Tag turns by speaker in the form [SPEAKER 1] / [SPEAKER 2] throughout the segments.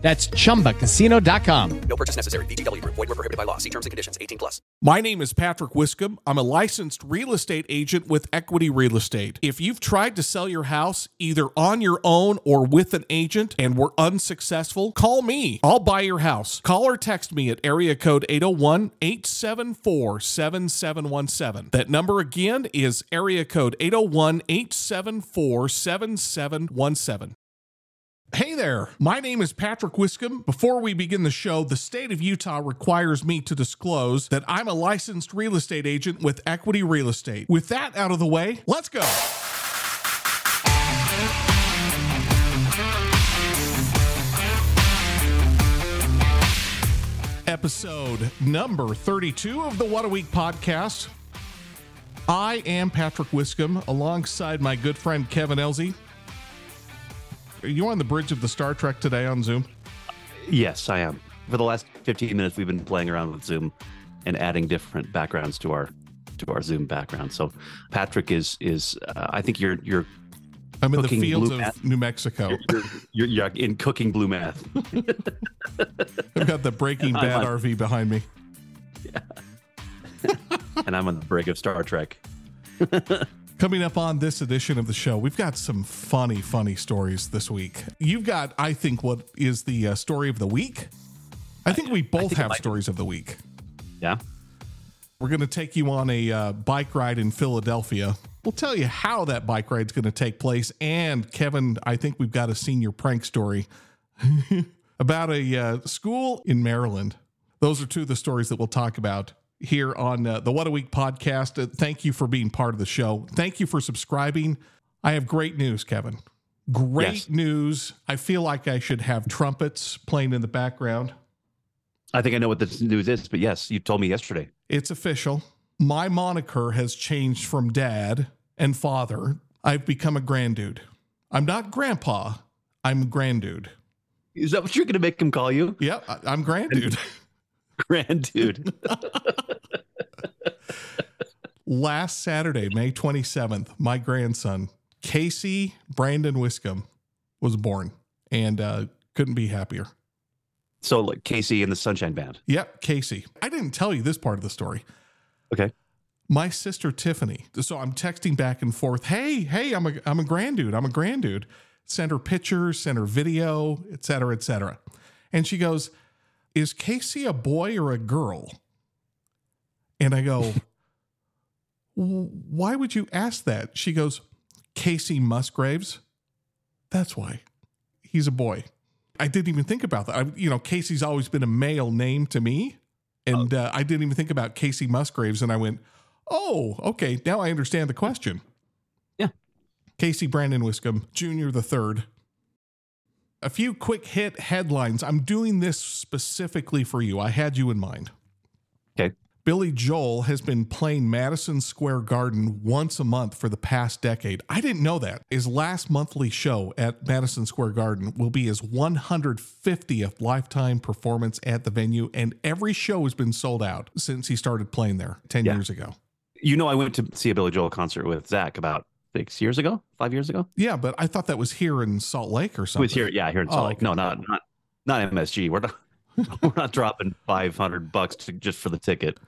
[SPEAKER 1] That's chumbacasino.com.
[SPEAKER 2] No purchase necessary. VGW Group. Void were prohibited by law. See terms and conditions. 18 plus.
[SPEAKER 3] My name is Patrick Wiscombe. I'm a licensed real estate agent with Equity Real Estate. If you've tried to sell your house either on your own or with an agent and were unsuccessful, call me. I'll buy your house. Call or text me at area code 801 874 7717. That number again is area code 801 874 7717. Hey there, my name is Patrick Wiscombe. Before we begin the show, the state of Utah requires me to disclose that I'm a licensed real estate agent with Equity Real Estate. With that out of the way, let's go. Episode number 32 of the What a Week podcast. I am Patrick Wiscombe alongside my good friend Kevin Elsey. Are you on the bridge of the Star Trek today on Zoom?
[SPEAKER 4] Yes, I am. For the last 15 minutes, we've been playing around with Zoom and adding different backgrounds to our to our Zoom background. So, Patrick is is uh, I think you're you're
[SPEAKER 3] I'm in the fields of
[SPEAKER 4] math.
[SPEAKER 3] New Mexico.
[SPEAKER 4] you're, you're, you're in cooking blue math.
[SPEAKER 3] I've got the Breaking Bad
[SPEAKER 4] on-
[SPEAKER 3] RV behind me. Yeah.
[SPEAKER 4] and I'm on the brig of Star Trek.
[SPEAKER 3] Coming up on this edition of the show, we've got some funny, funny stories this week. You've got, I think, what is the uh, story of the week? I think we both
[SPEAKER 4] think
[SPEAKER 3] have
[SPEAKER 4] might be.
[SPEAKER 3] stories of the week.
[SPEAKER 4] Yeah.
[SPEAKER 3] We're going to take you on a uh, bike ride in Philadelphia. We'll tell you how that bike ride's going to take place. And Kevin, I think we've got a senior prank story about a uh, school in Maryland. Those are two of the stories that we'll talk about here on uh, the What a Week podcast. Uh, thank you for being part of the show. Thank you for subscribing. I have great news, Kevin. Great
[SPEAKER 4] Yes.
[SPEAKER 3] news. I feel like I should have trumpets playing in the background.
[SPEAKER 4] I think I know what this news is, but yes, you told me yesterday.
[SPEAKER 3] It's official. My moniker has changed from dad and father. I've become a granddude. I'm not grandpa. I'm granddude.
[SPEAKER 4] Is that what you're going to make him call you?
[SPEAKER 3] Yep, I'm granddude.
[SPEAKER 4] Grand dude.
[SPEAKER 3] Last Saturday, May 27th, my grandson, Casey Brandon Wiscombe, was born and uh, couldn't be happier.
[SPEAKER 4] so, like KC and the Sunshine Band.
[SPEAKER 3] Yep, Casey. I didn't tell you this part of the story.
[SPEAKER 4] Okay.
[SPEAKER 3] my sister Tiffany. So I'm texting back and forth. Hey, hey, I'm a I'm a granddude. I'm a granddude. Send her pictures, send her video, et cetera, et cetera. And she goes, Is Casey a boy or a girl? And I go, Why would you ask that? She goes, Kacey Musgraves. That's why. He's a boy. I didn't even think about that. I, you know, Casey's always been a male name to me. And uh, I didn't even think about Kacey Musgraves. And I went, oh, okay. Now I understand the question.
[SPEAKER 4] Yeah.
[SPEAKER 3] Casey Brandon Wiscombe, Jr. the third. A few quick hit headlines. I'm doing this specifically for you. I had you in mind.
[SPEAKER 4] Okay.
[SPEAKER 3] Billy Joel has been playing Madison Square Garden once a month for the past decade. I didn't know that. His last monthly show at Madison Square Garden will be his 150th lifetime performance at the venue, and every show has been sold out since he started playing there 10
[SPEAKER 4] Yeah.
[SPEAKER 3] years ago.
[SPEAKER 4] You know, I went to see a Billy Joel concert with Zach about six years ago, five years ago.
[SPEAKER 3] Yeah, but I thought that was here in Salt Lake or
[SPEAKER 4] It
[SPEAKER 3] something.
[SPEAKER 4] was here, yeah, here in
[SPEAKER 3] Oh,
[SPEAKER 4] Salt Lake.
[SPEAKER 3] okay.
[SPEAKER 4] No, not not not MSG. We're not we're not dropping five hundred bucks to, just for the ticket.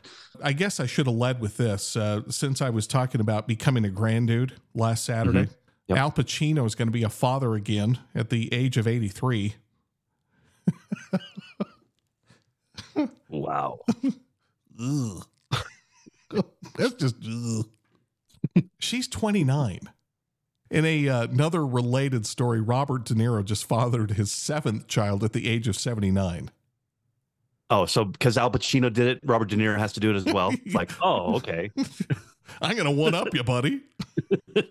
[SPEAKER 3] I guess I should have led with this uh, since I was talking about becoming a granddude last Saturday.
[SPEAKER 4] Mm-hmm. Yep.
[SPEAKER 3] Al Pacino is going to be a father again at the age of 83.
[SPEAKER 4] Wow.
[SPEAKER 3] Ugh. That's just. ugh. She's 29. In a uh, another related story, Robert De Niro just fathered his seventh child at the age of 79.
[SPEAKER 4] Oh, so because Al Pacino did it, Robert De Niro has to do it as well. It's like, oh, okay.
[SPEAKER 3] I'm going to one up you, buddy.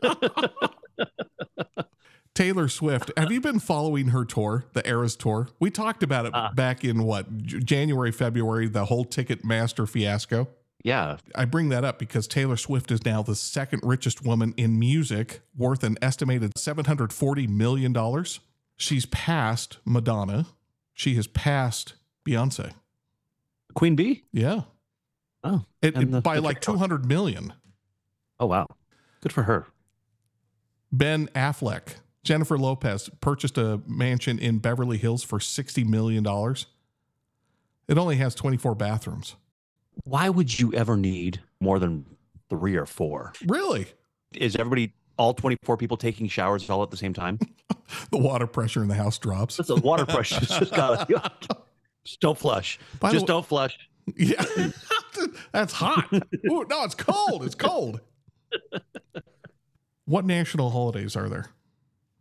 [SPEAKER 3] Taylor Swift. Have you been following her tour, the Eras tour? We talked about it
[SPEAKER 4] Uh.
[SPEAKER 3] back in what January, February, the whole Ticketmaster fiasco.
[SPEAKER 4] Yeah.
[SPEAKER 3] I bring that up because Taylor Swift is now the second richest woman in music, worth an estimated $740 million. She's passed Madonna. She has passed Beyonce.
[SPEAKER 4] Queen Bey?
[SPEAKER 3] Yeah.
[SPEAKER 4] Oh.
[SPEAKER 3] It, it- by like
[SPEAKER 4] TikTok.
[SPEAKER 3] 200 million.
[SPEAKER 4] Oh wow. Good for her.
[SPEAKER 3] Ben Affleck, Jennifer Lopez purchased a mansion in Beverly Hills for $60 million. It only has 24 bathrooms.
[SPEAKER 4] Why would you ever need more than three or four?
[SPEAKER 3] Really?
[SPEAKER 4] Is everybody all 24 people taking showers all at the same time?
[SPEAKER 3] The water pressure in the house drops.
[SPEAKER 4] The water pressure. just got just don't flush.
[SPEAKER 3] By
[SPEAKER 4] just
[SPEAKER 3] way-
[SPEAKER 4] don't flush.
[SPEAKER 3] Yeah. That's hot. Ooh, no, it's cold. It's cold. What national holidays are there?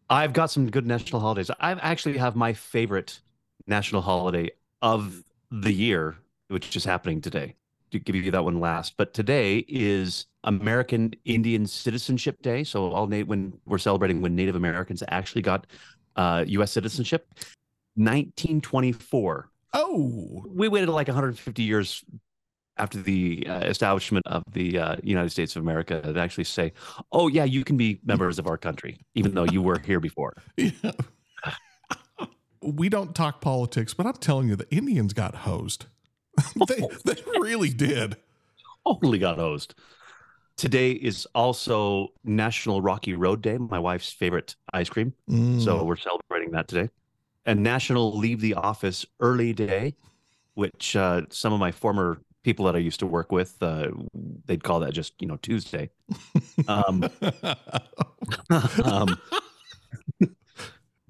[SPEAKER 4] I've got some good national holidays. I actually have my favorite national holiday of the year, which is happening today. To give you that one last, but today is American Indian Citizenship Day. So all na- when we're celebrating when Native Americans actually got uh, U.S. citizenship, 1924.
[SPEAKER 3] Oh,
[SPEAKER 4] We waited like 150 years after the uh, establishment of the uh, United States of America to actually say, "Oh yeah, you can be members of our country, even though you were here before."
[SPEAKER 3] yeah. we don't talk politics, but I'm telling you, the Indians got hosed. they, they really did.
[SPEAKER 4] totally got hosed. Today is also National Rocky Road Day, my wife's favorite ice cream.
[SPEAKER 3] Mm.
[SPEAKER 4] So we're celebrating that today. And National Leave the Office Early Day, which uh, some of my former people that I used to work with, uh, they'd call that just, you know, Tuesday. Um, um,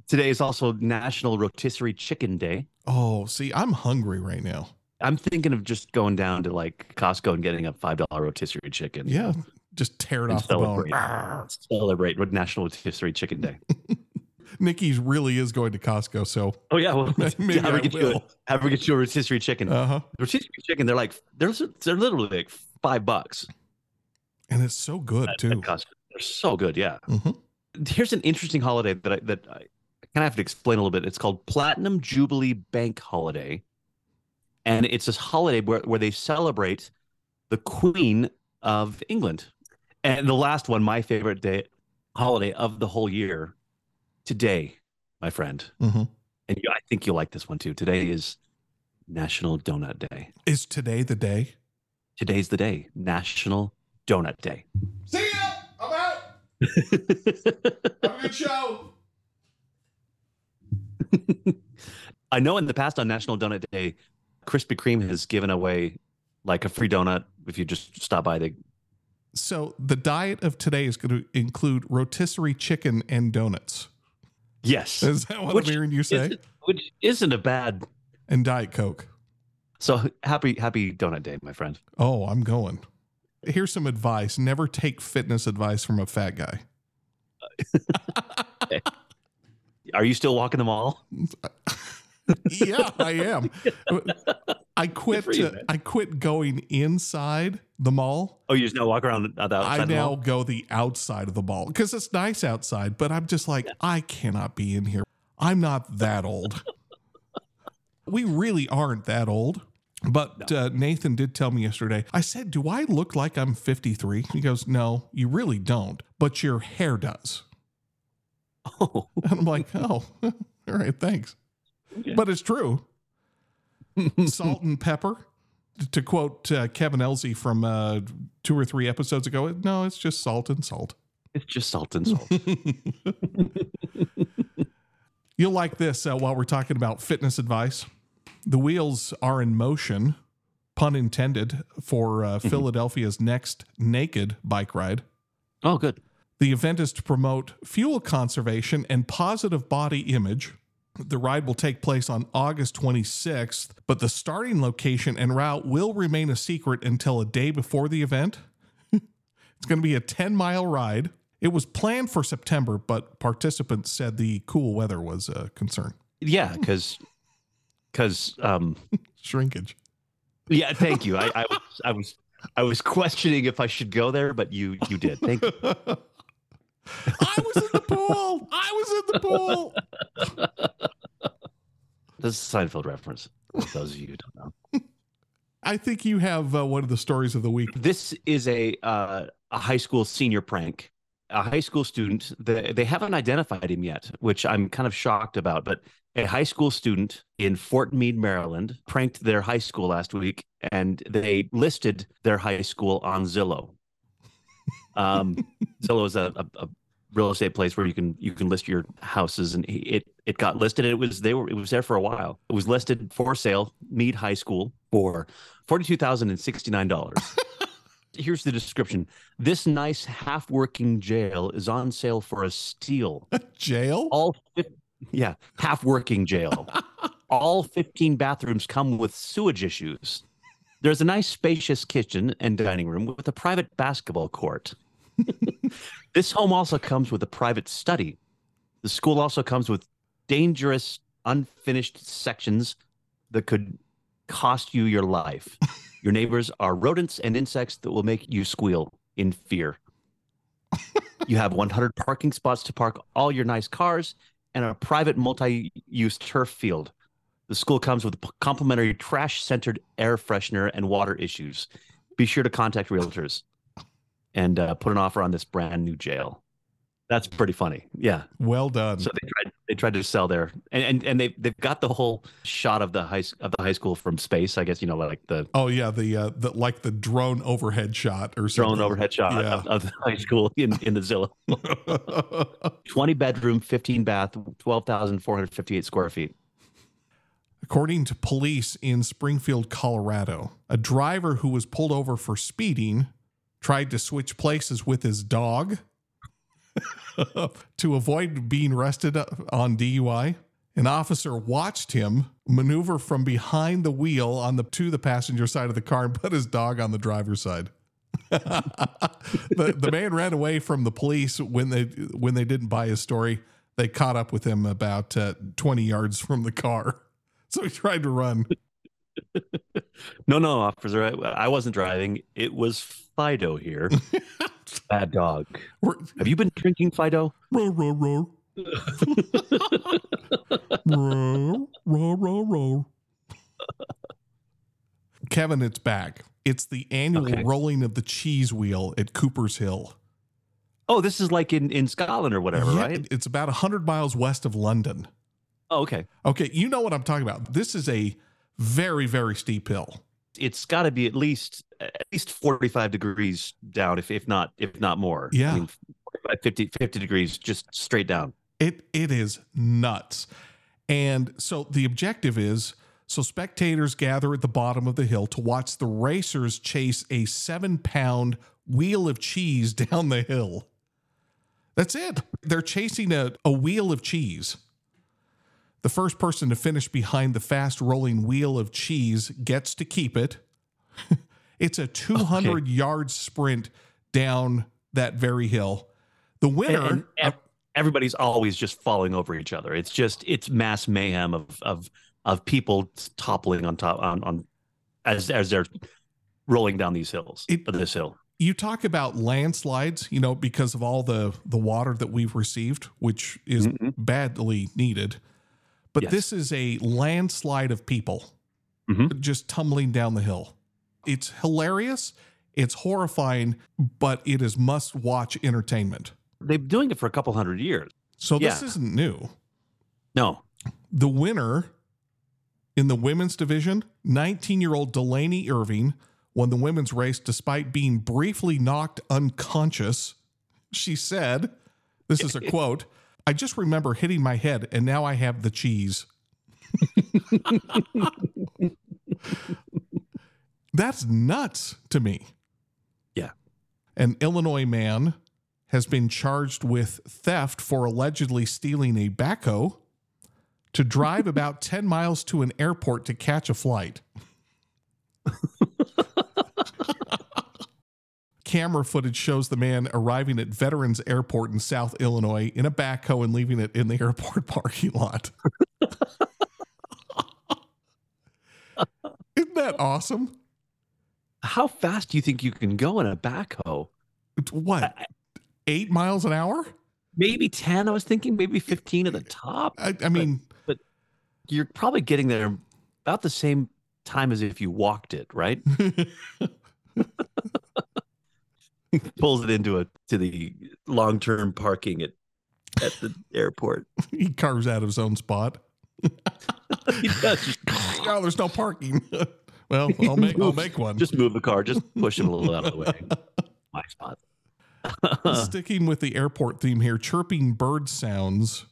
[SPEAKER 4] today is also National Rotisserie Chicken Day.
[SPEAKER 3] oh, see, I'm hungry right now.
[SPEAKER 4] I'm thinking of just going down to like Costco and getting a $5 rotisserie chicken.
[SPEAKER 3] Yeah. Just tear it off the bone.
[SPEAKER 4] celebrate. Celebrate with National Rotisserie Chicken Day.
[SPEAKER 3] Nikki's really is going to Costco. So,
[SPEAKER 4] Oh yeah, well,
[SPEAKER 3] Maybe
[SPEAKER 4] have her get you a,
[SPEAKER 3] will.
[SPEAKER 4] have her get you a rotisserie chicken.
[SPEAKER 3] uh huh.
[SPEAKER 4] rotisserie chicken, they're like they're they're literally like five bucks.
[SPEAKER 3] And it's so good
[SPEAKER 4] at-
[SPEAKER 3] too.
[SPEAKER 4] at Costco. They're so good. Yeah.
[SPEAKER 3] Mhm.
[SPEAKER 4] Here's an interesting holiday that I that I kind of have to explain a little bit. It's called Platinum Jubilee Bank Holiday, and it's this holiday where where they celebrate the Queen of England. And the last one, my favorite day holiday of the whole year, today, my friend.
[SPEAKER 3] Mhm.
[SPEAKER 4] And I think you'll like this one too. Today is National Donut Day.
[SPEAKER 3] Is today the day?
[SPEAKER 4] Today's the day, National Donut Day.
[SPEAKER 3] See ya. I'm out. Have a good show.
[SPEAKER 4] I know in the past on National Donut Day, Krispy Kreme has given away like a free donut if you just stop by. They
[SPEAKER 3] So the diet of today is going to include rotisserie chicken and donuts.
[SPEAKER 4] yes,
[SPEAKER 3] Is that what
[SPEAKER 4] Which
[SPEAKER 3] I'm hearing you say?
[SPEAKER 4] isn't- which isn't a bad.
[SPEAKER 3] And diet coke.
[SPEAKER 4] So happy happy Donut Day, my friend.
[SPEAKER 3] Oh, I'm going. Here's some advice: never take fitness advice from a fat guy.
[SPEAKER 4] Are you still walking the mall?
[SPEAKER 3] yeah, I am. I quit.
[SPEAKER 4] you,
[SPEAKER 3] uh. I quit going inside the mall.
[SPEAKER 4] Oh, you just now walk around the, the outside
[SPEAKER 3] I
[SPEAKER 4] the
[SPEAKER 3] now
[SPEAKER 4] mall?
[SPEAKER 3] go the outside of the mall because it's nice outside. But I'm just like, I cannot be in here. I'm not that old. we really aren't that old. But uh, Nathan did tell me yesterday. I said, "Do I look like I'm 53?" He goes, "No, you really don't, but your hair does."
[SPEAKER 4] Oh,
[SPEAKER 3] And I'm like, "Oh, all right, thanks." But it's true. Salt and pepper, to quote uh, Kevin Elsey from uh, two or three episodes ago. No, it's just salt and salt.
[SPEAKER 4] it's just salt and salt.
[SPEAKER 3] You'll like this uh, while we're talking about fitness advice. The wheels are in motion, pun intended, for uh, Philadelphia's next naked bike ride.
[SPEAKER 4] oh, good.
[SPEAKER 3] The event is to promote fuel conservation and positive body image. The ride will take place on August 26th, but the starting location and route will remain a secret until a day before the event. it's going to be a 10 mile ride. It was planned for September, but participants said the cool weather was a concern.
[SPEAKER 4] Yeah, because because um
[SPEAKER 3] Shrinkage.
[SPEAKER 4] yeah, thank you. I, I was I was I was questioning if I should go there, but you you did. Thank you.
[SPEAKER 3] I was in the pool. I was in the pool.
[SPEAKER 4] This is a Seinfeld reference. Those of you who don't know.
[SPEAKER 3] I think you have uh, one of the stories of the week.
[SPEAKER 4] This is a uh, a high school senior prank. A high school student. They, they haven't identified him yet, which I'm kind of shocked about. But a high school student in Fort Meade, Maryland, pranked their high school last week, and they listed their high school on Zillow. Um, Zillow is a, a real estate place where you can you can list your houses, and it it got listed. And it was they were it was there for a while. It was listed for sale, Meade High School, for forty two thousand and sixty nine dollars. Here's the description. This nice half working jail is on sale for a steal.
[SPEAKER 3] Jail?
[SPEAKER 4] All yeah, half working jail. All 15 bathrooms come with sewage issues. There's a nice spacious kitchen and dining room with a private basketball court. This home also comes with a private study. The school also comes with dangerous unfinished sections that could cost you your life. Your neighbors are rodents and insects that will make you squeal in fear. you have 100 parking spots to park all your nice cars and a private multi-use turf field. The school comes with complimentary trash-centered air freshener and water issues. Be sure to contact realtors and uh, put an offer on this brand new jail. That's pretty funny. Yeah.
[SPEAKER 3] Well done.
[SPEAKER 4] So they tried they tried to sell their and and, and they they've got the whole shot of the high of the high school from space. I guess you know like the
[SPEAKER 3] oh yeah, the uh, the like the drone overhead shot or something.
[SPEAKER 4] drone overhead shot
[SPEAKER 3] Yeah.
[SPEAKER 4] of, of the high school in in the Zillow. Twenty bedroom, fifteen bath, twelve thousand four hundred fifty eight square feet.
[SPEAKER 3] According to police in Springfield, Colorado, a driver who was pulled over for speeding tried to switch places with his dog to avoid being arrested on DUI. An officer watched him maneuver from behind the wheel on the to the passenger side of the car and put his dog on the driver's side. the, the man ran away from the police when they when they didn't buy his story. They caught up with him about uh, 20 yards from the car. So he tried to run.
[SPEAKER 4] No, no, officer, I, I wasn't driving. It was Fido here. Bad dog. Have you been drinking Fido?
[SPEAKER 3] Row, row, row. row, row, row, row. Kevin, it's back. It's the annual
[SPEAKER 4] Okay.
[SPEAKER 3] rolling of the cheese wheel at Cooper's Hill.
[SPEAKER 4] Oh, this is like in, in Scotland or whatever,
[SPEAKER 3] Yeah,
[SPEAKER 4] right?
[SPEAKER 3] It's about 100 miles west of London.
[SPEAKER 4] Oh, okay.
[SPEAKER 3] Okay, you know what I'm talking about. This is a very, very steep hill.
[SPEAKER 4] It's got to be at least at least 45 degrees down, if if not if not more.
[SPEAKER 3] Yeah.
[SPEAKER 4] I mean, 50, 50 degrees just straight down.
[SPEAKER 3] It it is nuts. And so the objective is so spectators gather at the bottom of the hill to watch the racers chase a seven pound wheel of cheese down the hill. That's it. They're chasing a, a wheel of cheese. The first person to finish behind the fast rolling wheel of cheese gets to keep it. it's a 200 yard sprint down that very hill. The winner.
[SPEAKER 4] And ev- everybody's always just falling over each other. It's just it's mass mayhem of of of people toppling on top on on as as they're rolling down these hills.
[SPEAKER 3] It-
[SPEAKER 4] this hill.
[SPEAKER 3] you talk about landslides, you know, because of all the the water that we've received, which is
[SPEAKER 4] Mhm.
[SPEAKER 3] badly needed. But
[SPEAKER 4] Yes.
[SPEAKER 3] this is a landslide of people
[SPEAKER 4] Mhm.
[SPEAKER 3] just tumbling down the hill. It's hilarious, it's horrifying, but it is must watch entertainment.
[SPEAKER 4] They've been doing it for a couple hundred years.
[SPEAKER 3] So this isn't new.
[SPEAKER 4] No.
[SPEAKER 3] The winner in the women's division, 19 year old Delaney Irving, won the women's race despite being briefly knocked unconscious. She said, This is a quote I just remember hitting my head and now I have the cheese. That's nuts to me.
[SPEAKER 4] Yeah.
[SPEAKER 3] An Illinois man has been charged with theft for allegedly stealing a backhoe to drive about 10 miles to an airport to catch a flight. Camera footage shows the man arriving at Veterans Airport in South Illinois in a backhoe and leaving it in the airport parking lot. Isn't that awesome?
[SPEAKER 4] How fast do you think you can go in a backhoe?
[SPEAKER 3] What? eight miles an hour.
[SPEAKER 4] maybe 10 i was thinking maybe 15 at the top
[SPEAKER 3] I, I mean,
[SPEAKER 4] you're probably getting there about the same time as if you walked it right pulls it into a to the long-term parking at at the airport
[SPEAKER 3] he carves out his own spot.
[SPEAKER 4] he does
[SPEAKER 3] Oh, there's no parking. well, I'll make I'll make one.
[SPEAKER 4] just move the car just push him a little out of the way my spot
[SPEAKER 3] Sticking with the airport theme here, chirping bird sounds.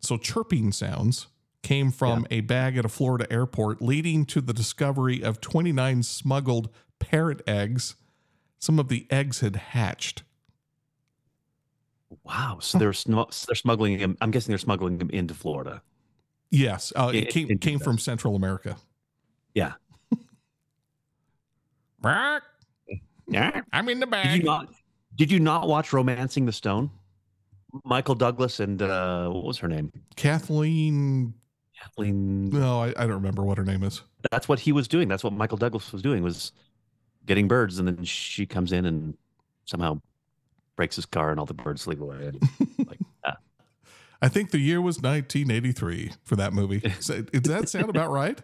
[SPEAKER 3] So chirping sounds came from a bag at a Florida airport, leading to the discovery of 29 smuggled parrot eggs. Some of the eggs had hatched.
[SPEAKER 4] wow so they're sm- they're smuggling them. i'm guessing they're smuggling them into florida
[SPEAKER 3] Yes, uh,
[SPEAKER 4] I-
[SPEAKER 3] it came from Central America.
[SPEAKER 4] yeah yeah
[SPEAKER 3] I'm in the
[SPEAKER 4] Did
[SPEAKER 3] bag.
[SPEAKER 4] you not? Did you not watch *Romancing the Stone*? Michael Douglas and uh, what was her name?
[SPEAKER 3] Kathleen.
[SPEAKER 4] Kathleen.
[SPEAKER 3] No, I, I don't remember what her name is.
[SPEAKER 4] That's what he was doing. That's what Michael Douglas was doing. Was getting birds, and then she comes in and somehow breaks his car, and all the birds leave away. Like, ah.
[SPEAKER 3] I think the year was 1983 for that movie. So, does that sound about right?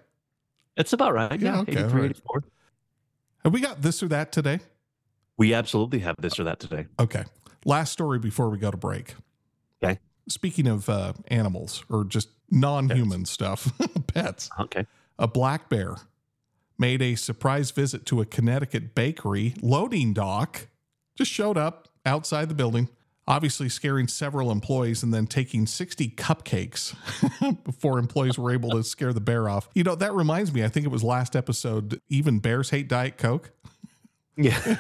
[SPEAKER 4] It's about right.
[SPEAKER 3] Yeah,
[SPEAKER 4] Yeah,
[SPEAKER 3] okay,
[SPEAKER 4] 83,
[SPEAKER 3] all right.
[SPEAKER 4] 84.
[SPEAKER 3] Have we got this or that today?
[SPEAKER 4] We absolutely have this or that today.
[SPEAKER 3] Okay. Last story before we go to break.
[SPEAKER 4] Okay.
[SPEAKER 3] Speaking of uh, animals or just non human stuff, pets,
[SPEAKER 4] Okay.
[SPEAKER 3] a black bear made a surprise visit to a Connecticut bakery loading dock, just showed up outside the building, obviously scaring several employees and then taking 60 cupcakes before employees were able to scare the bear off. You know, that reminds me, I think it was last episode, even bears hate Diet Coke.
[SPEAKER 4] Yeah.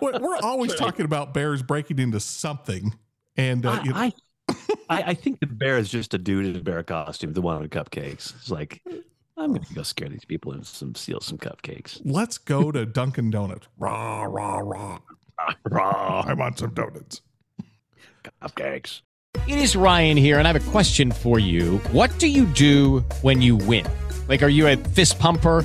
[SPEAKER 3] We're always talking about bears breaking into something. And, uh,
[SPEAKER 4] I,
[SPEAKER 3] you know,
[SPEAKER 4] I, I think the bear is just a dude in a bear costume, the one with cupcakes. It's like, I'm to go scare these people and some steal some cupcakes.
[SPEAKER 3] let's go to Dunkin' Donuts. Rah, rah, rah.
[SPEAKER 4] Raw
[SPEAKER 3] I want some donuts.
[SPEAKER 4] cupcakes.
[SPEAKER 1] It is Ryan here, and I have a question for you. What do you do when you win? Like, are you a fist pumper?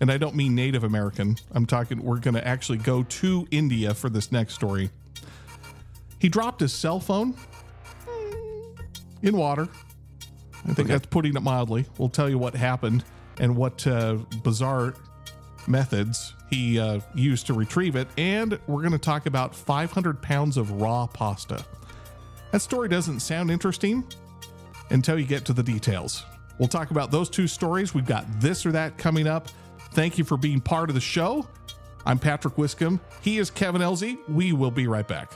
[SPEAKER 3] And I don't mean Native American. I'm talking, we're going to actually go to India for this next story. He dropped his cell phone in water. I think that's putting it mildly. We'll tell you what happened and what uh, bizarre methods he uh, used to retrieve it. And we're going to talk about 500 pounds of raw pasta. That story doesn't sound interesting until you get to the details. We'll talk about those two stories. We've got this or that coming up. Thank you for being part of the show. I'm Patrick Wiscombe. He is Kevin Elzy. We will be right back.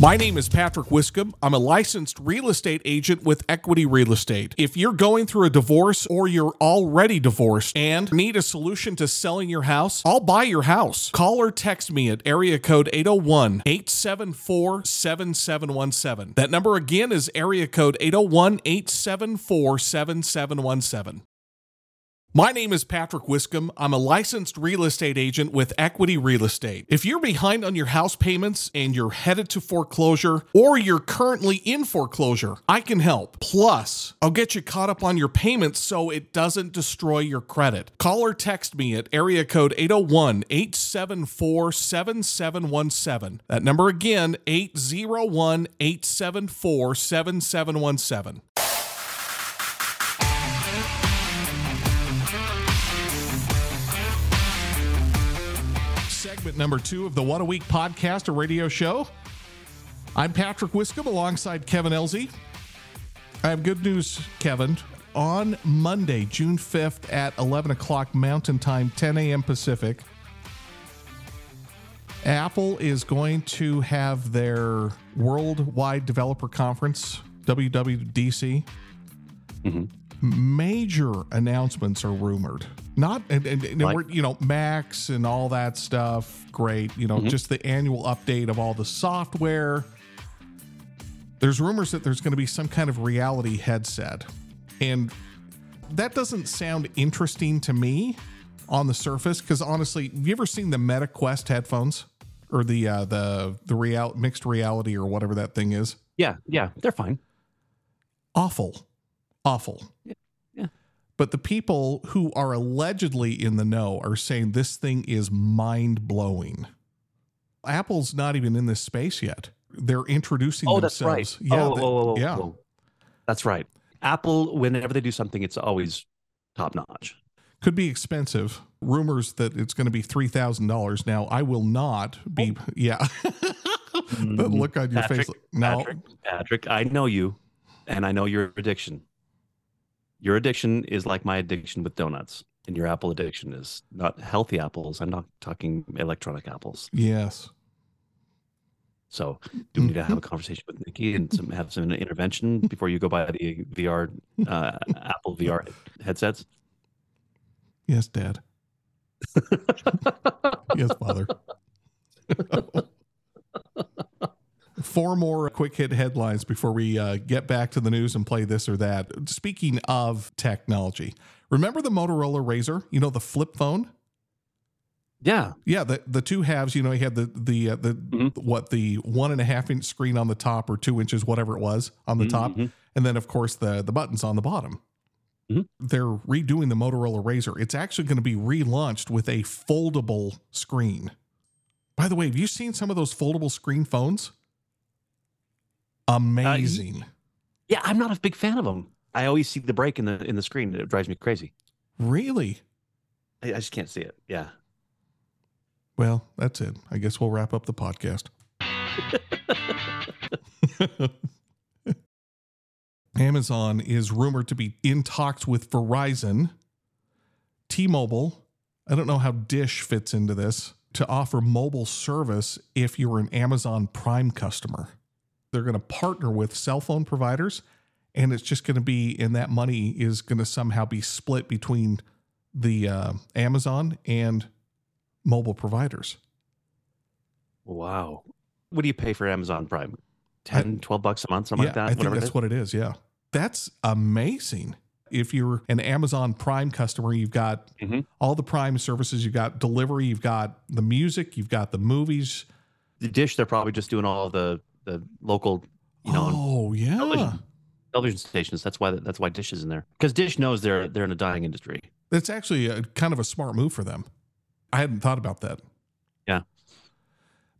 [SPEAKER 3] My name is Patrick Wiscombe. I'm a licensed real estate agent with Equity Real Estate. If you're going through a divorce or you're already divorced and need a solution to selling your house, I'll buy your house. Call or text me at area code 801 874 7717. That number again is area code 801 874 7717. My name is Patrick Wiscombe. I'm a licensed real estate agent with Equity Real Estate. If you're behind on your house payments and you're headed to foreclosure or you're currently in foreclosure, I can help. Plus, I'll get you caught up on your payments so it doesn't destroy your credit. Call or text me at area code 801 874 7717. That number again, 801 874 7717. Segment number two of the What a Week podcast, a radio show. I'm Patrick Wiscombe alongside Kevin Elzy. I have good news, Kevin. On Monday, June 5th at 11 o'clock Mountain Time, 10 a.m. Pacific, Apple is going to have their Worldwide Developer Conference, WWDC. Mm-hmm. Major announcements are rumored. Not, and, and, and
[SPEAKER 4] Like?
[SPEAKER 3] we're, you know, Macs and all that stuff. Great. You know, just the annual update of all the software. There's rumors that there's going to be some kind of reality headset. And that doesn't sound interesting to me on the surface because honestly, have you ever seen the Meta Quest headphones or the uh, the the real mixed reality or whatever that thing is?
[SPEAKER 4] Yeah, yeah, they're fine.
[SPEAKER 3] awful awful
[SPEAKER 4] yeah.
[SPEAKER 3] but the people who are allegedly in the know are saying this thing is mind-blowing apple's not even in this space yet they're introducing
[SPEAKER 4] Oh, that's right.
[SPEAKER 3] themselves yeah
[SPEAKER 4] oh,
[SPEAKER 3] the-
[SPEAKER 4] whoa, whoa, whoa,
[SPEAKER 3] yeah
[SPEAKER 4] whoa. That's right. Apple, whenever they do something, it's always top notch.
[SPEAKER 3] could be expensive rumors that it's going to be $3000 now i will not be oh. yeah that mm-hmm. look on your face
[SPEAKER 4] Patrick,
[SPEAKER 3] no
[SPEAKER 4] Patrick, Patrick, I know you, and I know your addiction. Your addiction is like my addiction with donuts, and your Apple addiction is not healthy apples. I'm not talking electronic apples.
[SPEAKER 3] yes
[SPEAKER 4] So, do we need to
[SPEAKER 3] Mm-hmm.
[SPEAKER 4] have a conversation with Nikki and some have some intervention before you go buy the VR uh, Apple VR headsets?
[SPEAKER 3] yes dad yes father Four more quick hit headlines before we uh, get back to the news and play this or that. Speaking of technology, remember the Motorola Razr? You know the flip phone.
[SPEAKER 4] Yeah,
[SPEAKER 3] Yeah, the the two halves. You know, he had the the uh, the what the one and a half inch screen on the top or two inches, whatever it was, on the top,
[SPEAKER 4] Mhm.
[SPEAKER 3] and then of course the the buttons on the bottom.
[SPEAKER 4] Mhm.
[SPEAKER 3] They're redoing the Motorola Razr. It's actually going to be relaunched with a foldable screen. By the way, have you seen some of those foldable screen phones? Amazing.
[SPEAKER 4] Uh, yeah. I'm not a big fan of them. I always see the break in the in the screen. It drives me crazy.
[SPEAKER 3] really?
[SPEAKER 4] I, I just can't see it. Yeah.
[SPEAKER 3] Well, that's it. I guess we'll wrap up the podcast. Amazon is rumored to be in talks with Verizon, T Mobile. I don't know how Dish fits into this to offer mobile service if you're an Amazon Prime customer. They're going to partner with cell phone providers, and it's just going to be, and that money is going to somehow be split between the uh, Amazon and mobile providers.
[SPEAKER 4] Wow. What do you pay for Amazon Prime? 10, 12 bucks a month, something
[SPEAKER 3] yeah,
[SPEAKER 4] like that?
[SPEAKER 3] I think
[SPEAKER 4] whatever it
[SPEAKER 3] that's what it is. Yeah. That's amazing. If you're an Amazon Prime customer, you've got
[SPEAKER 4] Mhm.
[SPEAKER 3] all the Prime services, you've got delivery, you've got the music, you've got the movies.
[SPEAKER 4] the dish they're probably just doing all the the local you know
[SPEAKER 3] oh, yeah.
[SPEAKER 4] television. television stations that's why that's why dish is in there because dish knows they're they're in a dying industry
[SPEAKER 3] That's actually a, kind of a smart move for them. I hadn't thought about that.
[SPEAKER 4] Yeah.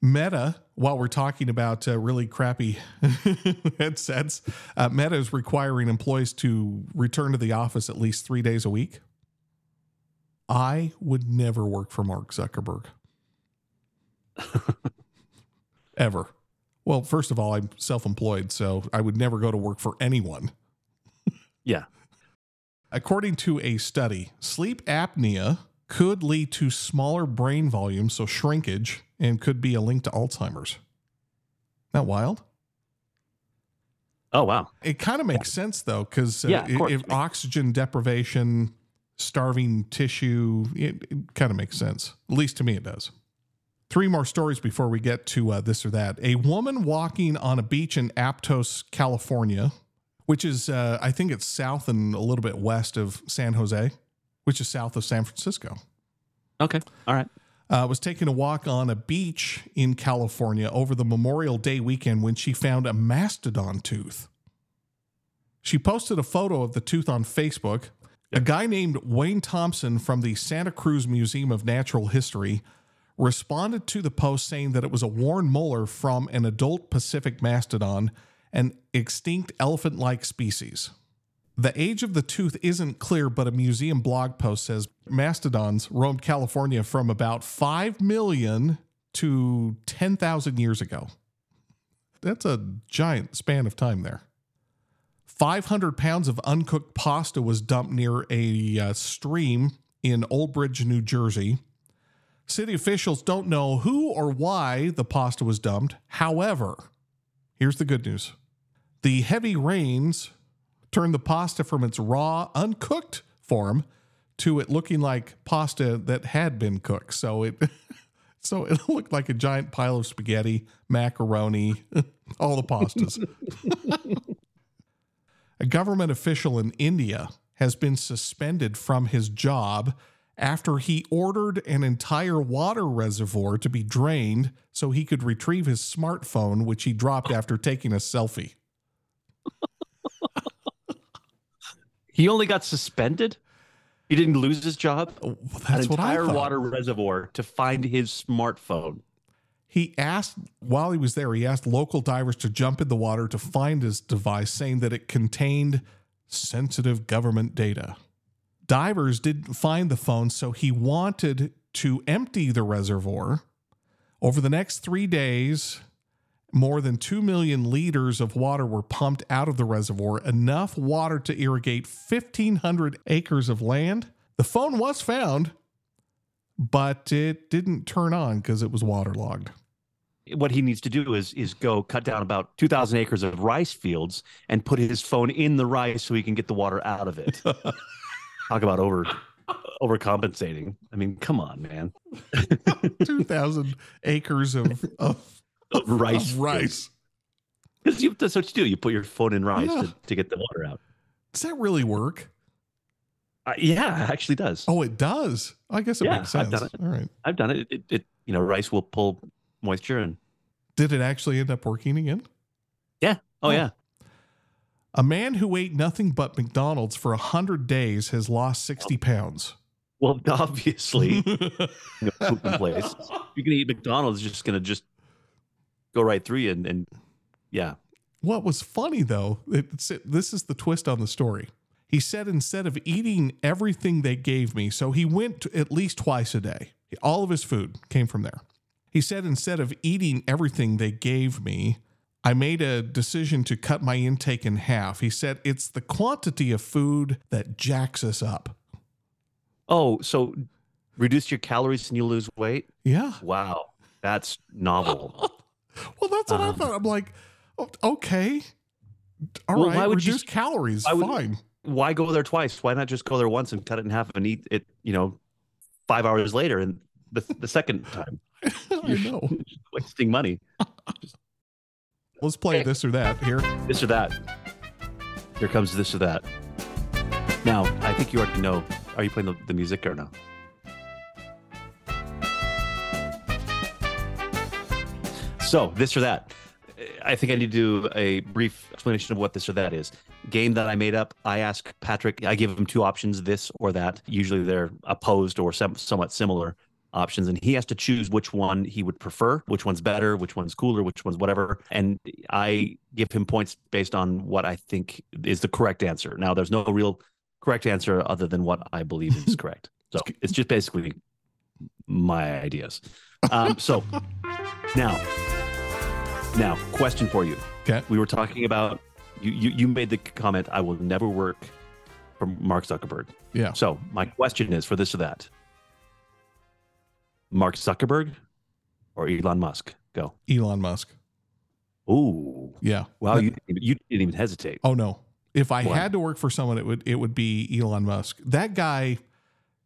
[SPEAKER 3] Meta, while we're talking about uh, really crappy headsets, uh, Meta is requiring employees to return to the office at least three days a week. I would never work for Mark Zuckerberg. Ever. Well, first of all, I'm self employed, so I would never go to work for anyone.
[SPEAKER 4] yeah
[SPEAKER 3] According to a study, sleep apnea could lead to smaller brain volume, so shrinkage, and could be a link to Alzheimer's. That wild?
[SPEAKER 4] oh wow
[SPEAKER 3] It kind of makes sense though, because uh,
[SPEAKER 4] Yeah,
[SPEAKER 3] if, if oxygen deprivation, starving tissue, it, it kind of makes sense. At least to me, it does. Three more stories before we get to uh, this or that. A woman walking on a beach in Aptos, California, which is, uh, I think it's south and a little bit west of San Jose, which is south of San Francisco
[SPEAKER 4] okay all right
[SPEAKER 3] uh, was taking a walk on a beach in California over the Memorial Day weekend when she found a mastodon tooth. She posted a photo of the tooth on Facebook. A guy named Wayne Thompson from the Santa Cruz Museum of Natural History responded to the post saying that it was a worn molar from an adult Pacific mastodon, an extinct elephant like species. The age of the tooth isn't clear, but a museum blog post says mastodons roamed California from about 5 million to 10,000 years ago. That's a giant span of time there. 500 pounds of uncooked pasta was dumped near a uh, stream in Old Bridge, New Jersey. City officials don't know who or why the pasta was dumped. However, here's the good news the heavy rains turned the pasta from its raw, uncooked form to it looking like pasta that had been cooked. So it so it looked like a giant pile of spaghetti, macaroni, all the pastas. a government official in India has been suspended from his job after he ordered an entire water reservoir to be drained so he could retrieve his smartphone, which he dropped after taking a selfie.
[SPEAKER 4] He only got suspended. He didn't lose his job.
[SPEAKER 3] Oh, That's
[SPEAKER 4] An
[SPEAKER 3] what I
[SPEAKER 4] entire
[SPEAKER 3] thought.
[SPEAKER 4] water reservoir to find his smartphone.
[SPEAKER 3] He asked, while he was there, he asked local divers to jump in the water to find his device, saying that it contained sensitive government data. Divers didn't find the phone, so he wanted to empty the reservoir. Over the next three days, more than 2 million liters of water were pumped out of the reservoir, enough water to irrigate 1,500 acres of land. The phone was found, but it didn't turn on because it was waterlogged.
[SPEAKER 4] What he needs to do is is go cut down about two thousand acres of rice fields and put his phone in the rice so he can get the water out of it. Talk about over overcompensating. I mean, come on, man.
[SPEAKER 3] 2,000 acres of, of,
[SPEAKER 4] Of rice
[SPEAKER 3] of rice.
[SPEAKER 4] Because you, that's what you do. You put your phone in rice
[SPEAKER 3] Yeah.
[SPEAKER 4] to, to get the water out.
[SPEAKER 3] Does that really work?
[SPEAKER 4] Uh, yeah, it actually does.
[SPEAKER 3] Oh, it does. I guess it
[SPEAKER 4] Yeah,
[SPEAKER 3] makes
[SPEAKER 4] I've
[SPEAKER 3] sense.
[SPEAKER 4] done it.
[SPEAKER 3] All right.
[SPEAKER 4] I've done it. It, it. You know, rice will pull moisture and.
[SPEAKER 3] Did it actually end up working again?
[SPEAKER 4] Yeah. Oh
[SPEAKER 3] Oh.
[SPEAKER 4] yeah.
[SPEAKER 3] A man who ate nothing but McDonald's for 100 days has lost 60 pounds.
[SPEAKER 4] Well, obviously, you know, pooping place. You can eat McDonald's, it's just gonna just go right through you, and, and yeah,
[SPEAKER 3] What was funny though, it's, this is the twist on the story. He said instead of eating everything they gave me, so he went to at least twice a day. All of his food came from there. He said instead of eating everything they gave me, I made a decision to cut my intake in half. He said it's the quantity of food that jacks us up.
[SPEAKER 4] Oh, so reduce your calories and you lose weight?
[SPEAKER 3] Yeah.
[SPEAKER 4] Wow, that's novel.
[SPEAKER 3] Well, that's what I
[SPEAKER 4] Um,
[SPEAKER 3] thought. I'm like, okay. all right,
[SPEAKER 4] Well, why would you-
[SPEAKER 3] reduce calories.
[SPEAKER 4] why would-
[SPEAKER 3] Fine.
[SPEAKER 4] Why go there twice? Why not just go there once and cut it in half and eat it? You know, five hours later and the the second time,
[SPEAKER 3] I know.
[SPEAKER 4] wasting money.
[SPEAKER 3] Let's play this or that here.
[SPEAKER 4] This or that. Here comes this or that. Now, I think you already know. Are you playing the, the music or no? So, this or that. I think I need to do a brief explanation of what this or that is. Game that I made up. I ask Patrick, I give him two options, this or that. Usually they're opposed or some, somewhat similar options, and he has to choose which one he would prefer, which one's better, which one's cooler, which one's whatever. And I give him points based on what I think is the correct answer. Now, there's no real correct answer other than what I believe is correct. So it's just basically my ideas. Um, so now, now, question for you.
[SPEAKER 3] Okay.
[SPEAKER 4] We were talking about you, you. You made the comment, "I will never work for Mark Zuckerberg."
[SPEAKER 3] Yeah.
[SPEAKER 4] So my question is for this or that: Mark Zuckerberg or Elon Musk? Go.
[SPEAKER 3] Elon Musk.
[SPEAKER 4] Ooh,
[SPEAKER 3] Yeah.
[SPEAKER 4] wow! You you didn't even hesitate.
[SPEAKER 3] Oh no. If I
[SPEAKER 4] Wow.
[SPEAKER 3] had to work for someone, it would it would be Elon Musk. That guy,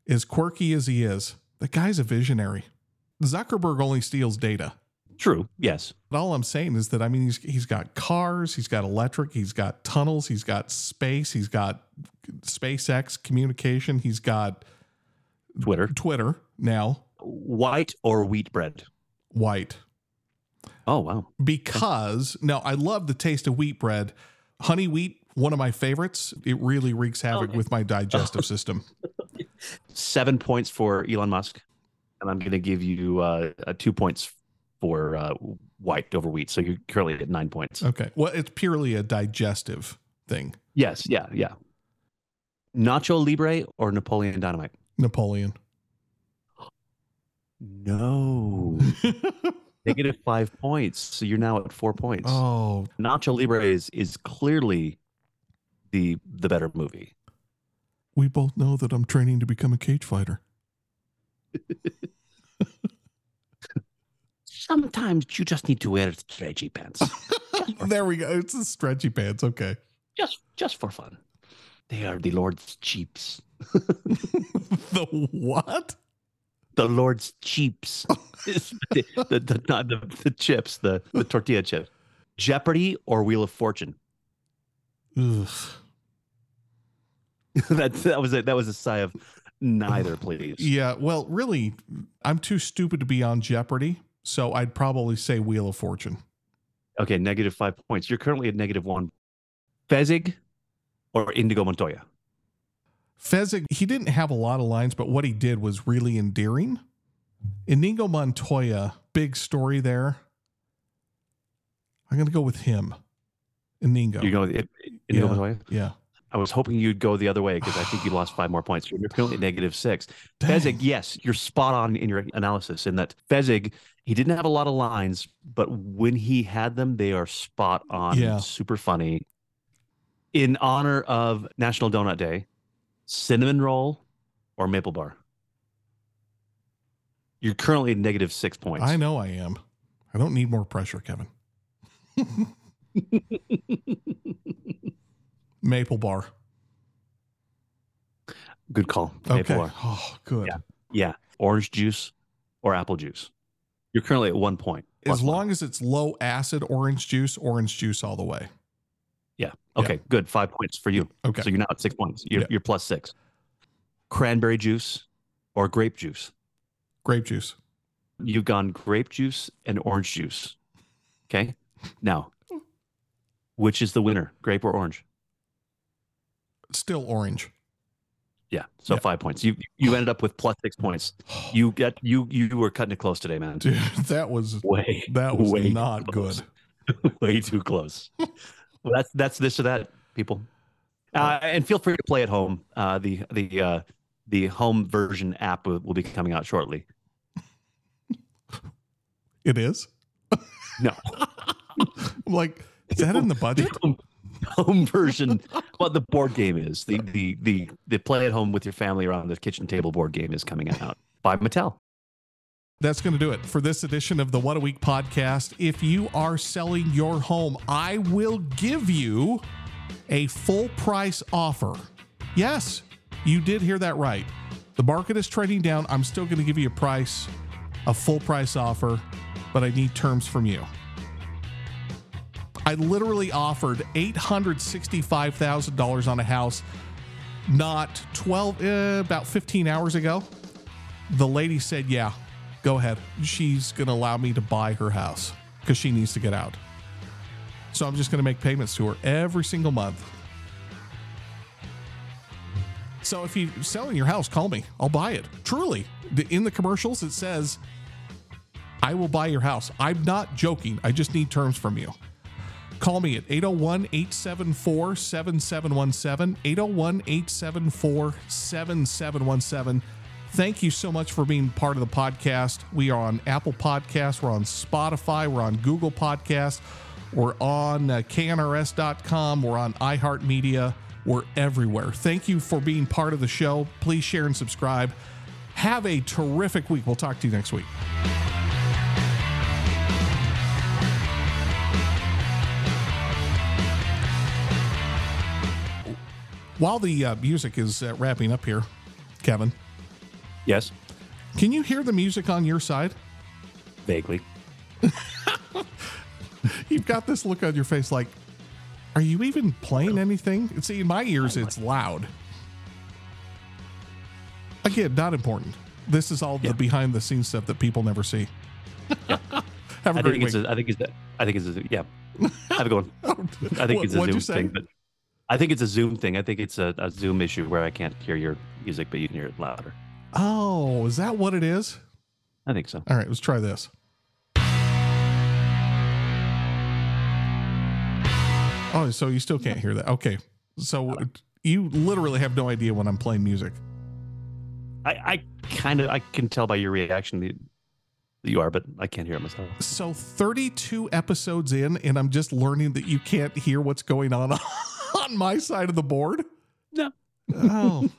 [SPEAKER 3] as quirky as he is, that guy's a visionary. Zuckerberg only steals data.
[SPEAKER 4] True. Yes.
[SPEAKER 3] But all I'm saying is that I mean he's he's got cars, he's got electric, he's got tunnels, he's got space, he's got SpaceX communication, he's got
[SPEAKER 4] Twitter.
[SPEAKER 3] Twitter now,
[SPEAKER 4] White or wheat bread?
[SPEAKER 3] white.
[SPEAKER 4] Oh wow.
[SPEAKER 3] Because now I love the taste of wheat bread. Honey wheat, one of my favorites. It really wreaks havoc
[SPEAKER 4] Okay.
[SPEAKER 3] with my digestive system.
[SPEAKER 4] Seven points for Elon Musk, and I'm going to give you uh, uh, two points for uh, white over wheat. So you're currently at nine points.
[SPEAKER 3] Okay. Well, it's purely a digestive thing.
[SPEAKER 4] Yes. Yeah. Yeah. Nacho Libre or Napoleon Dynamite?
[SPEAKER 3] Napoleon.
[SPEAKER 4] No. Negative five points. So you're now at four points.
[SPEAKER 3] oh,
[SPEAKER 4] Nacho Libre is is clearly the the better movie.
[SPEAKER 3] we both know that I'm training to become a cage fighter.
[SPEAKER 4] Sometimes you just need to wear stretchy pants.
[SPEAKER 3] there we go. It's the stretchy pants. Okay.
[SPEAKER 4] just just for fun. They are the Lord's cheaps.
[SPEAKER 3] the what?
[SPEAKER 4] The Lord's cheeps, the, the, the, not the, the chips, the, the tortilla chips. Jeopardy or Wheel of Fortune.
[SPEAKER 3] Ugh.
[SPEAKER 4] that that was a that was a sigh of neither, please.
[SPEAKER 3] Yeah, well, really, I'm too stupid to be on Jeopardy, so I'd probably say Wheel of Fortune.
[SPEAKER 4] Okay, negative five points. You're currently at negative one. Fezzik or Indigo Montoya.
[SPEAKER 3] Fezzik, he didn't have a lot of lines, but what he did was really endearing. Inigo Montoya, big story there. I'm going to go with him. Inigo.
[SPEAKER 4] You go with it- Indigo
[SPEAKER 3] Yeah.
[SPEAKER 4] Montoya.
[SPEAKER 3] Yeah.
[SPEAKER 4] I was hoping you'd go the other way because I think you lost five more points. You're currently at negative six.
[SPEAKER 3] Dang.
[SPEAKER 4] Fezzik, yes, you're spot on in your analysis in that Fezzik, he didn't have a lot of lines, but when he had them, they are spot on,
[SPEAKER 3] Yeah.
[SPEAKER 4] super funny. In honor of National Donut Day, cinnamon roll or maple bar? You're currently at negative six points.
[SPEAKER 3] I know I am. I don't need more pressure, Kevin. Maple bar.
[SPEAKER 4] Good call. Maple
[SPEAKER 3] Okay.
[SPEAKER 4] bar.
[SPEAKER 3] Oh, good.
[SPEAKER 4] Yeah. Yeah. Orange juice or apple juice. You're currently at one point.
[SPEAKER 3] As
[SPEAKER 4] one.
[SPEAKER 3] long as it's low acid orange juice, orange juice all the way.
[SPEAKER 4] Yeah. Okay. Good. Five points for you.
[SPEAKER 3] Okay.
[SPEAKER 4] So you're now at six points. You're,
[SPEAKER 3] Yeah.
[SPEAKER 4] you're plus six. Cranberry juice or grape juice.
[SPEAKER 3] Grape juice.
[SPEAKER 4] You've gone grape juice and orange juice. Okay. Now, which is the winner, grape or orange?
[SPEAKER 3] Still orange.
[SPEAKER 4] Yeah. So
[SPEAKER 3] Yeah.
[SPEAKER 4] five points. You you ended up with plus six points. You get you you were cutting it close today, man.
[SPEAKER 3] Dude, that was
[SPEAKER 4] Way
[SPEAKER 3] that was
[SPEAKER 4] way
[SPEAKER 3] not
[SPEAKER 4] close.
[SPEAKER 3] good.
[SPEAKER 4] way too close. well, that's that's this or that, people. Uh, and feel free to play at home. Uh, the the uh, the home version app will, will be coming out shortly.
[SPEAKER 3] It is.
[SPEAKER 4] No,
[SPEAKER 3] I'm like, is that in the budget?
[SPEAKER 4] home, home version. What the board game is the the the the play at home with your family around the kitchen table board game is coming out by Mattel.
[SPEAKER 3] That's going to do it for this edition of the What a Week podcast. If you are selling your home, I will give you a full price offer. Yes, you did hear that right. The market is trading down. I'm still going to give you a price, a full price offer, but I need terms from you. I literally offered $865,000 on a house not 12, uh, about 15 hours ago. The lady said, Yeah, go ahead. She's going to allow me to buy her house because she needs to get out. So I'm just going to make payments to her every single month. So if you're selling your house, call me. I'll buy it. Truly. In the commercials, it says, I will buy your house. I'm not joking. I just need terms from you. Call me at 801 874 7717. 801 874 7717. Thank you so much for being part of the podcast. We are on Apple Podcasts, we're on Spotify, we're on Google Podcasts, we're on uh, knrs.com, we're on iHeartMedia, we're everywhere. Thank you for being part of the show. Please share and subscribe. Have a terrific week. We'll talk to you next week. While the uh, music is uh, wrapping up here, Kevin,
[SPEAKER 4] Yes,
[SPEAKER 3] can you hear the music on your side?
[SPEAKER 4] vaguely.
[SPEAKER 3] You've got this look on your face like, are you even playing anything? See, in my ears, it's loud. Again, not important. This is all
[SPEAKER 4] Yeah.
[SPEAKER 3] the behind the scenes stuff that people never see. Have a
[SPEAKER 4] I
[SPEAKER 3] great
[SPEAKER 4] think
[SPEAKER 3] week.
[SPEAKER 4] it's a, I think it's a, I think it's a, yeah. Have a good one. Oh, I think
[SPEAKER 3] What-
[SPEAKER 4] it's a Zoom thing, but I think it's a Zoom thing. I think it's a, a Zoom issue where I can't hear your music, but you can hear it louder.
[SPEAKER 3] Oh, is that what it is?
[SPEAKER 4] I think so.
[SPEAKER 3] All right, let's try this. Oh, so you still can't hear that. Okay. So you literally have no idea when I'm playing music.
[SPEAKER 4] I, I kind of I can tell by your reaction that that you are, but I can't hear it myself.
[SPEAKER 3] So 32 episodes in, and I'm just learning that you can't hear what's going on on my side of the board.
[SPEAKER 4] No.
[SPEAKER 3] Oh,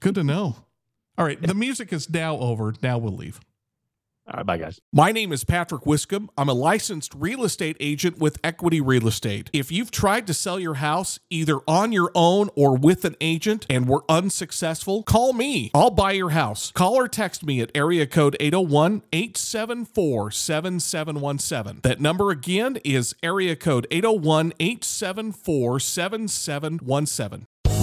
[SPEAKER 3] good to know. All right. The music is now over. Now we'll leave.
[SPEAKER 4] All right, bye, guys.
[SPEAKER 3] My name is Patrick Wiscombe. I'm a licensed real estate agent with Equity Real Estate. If you've tried to sell your house either on your own or with an agent and were unsuccessful, call me. I'll buy your house. Call or text me at area code 801 874 7717. That number again is area code 801 874 7717.